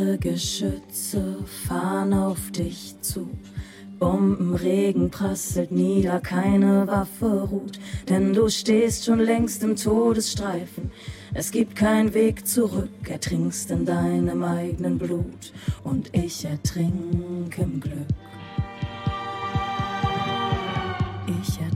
Schwere Geschütze fahren auf dich zu. Bombenregen prasselt nieder, keine Waffe ruht, denn du stehst schon längst im Todesstreifen. Es gibt keinen Weg zurück, ertrinkst in deinem eigenen Blut und ich ertrinke im Glück. Ich ertrinke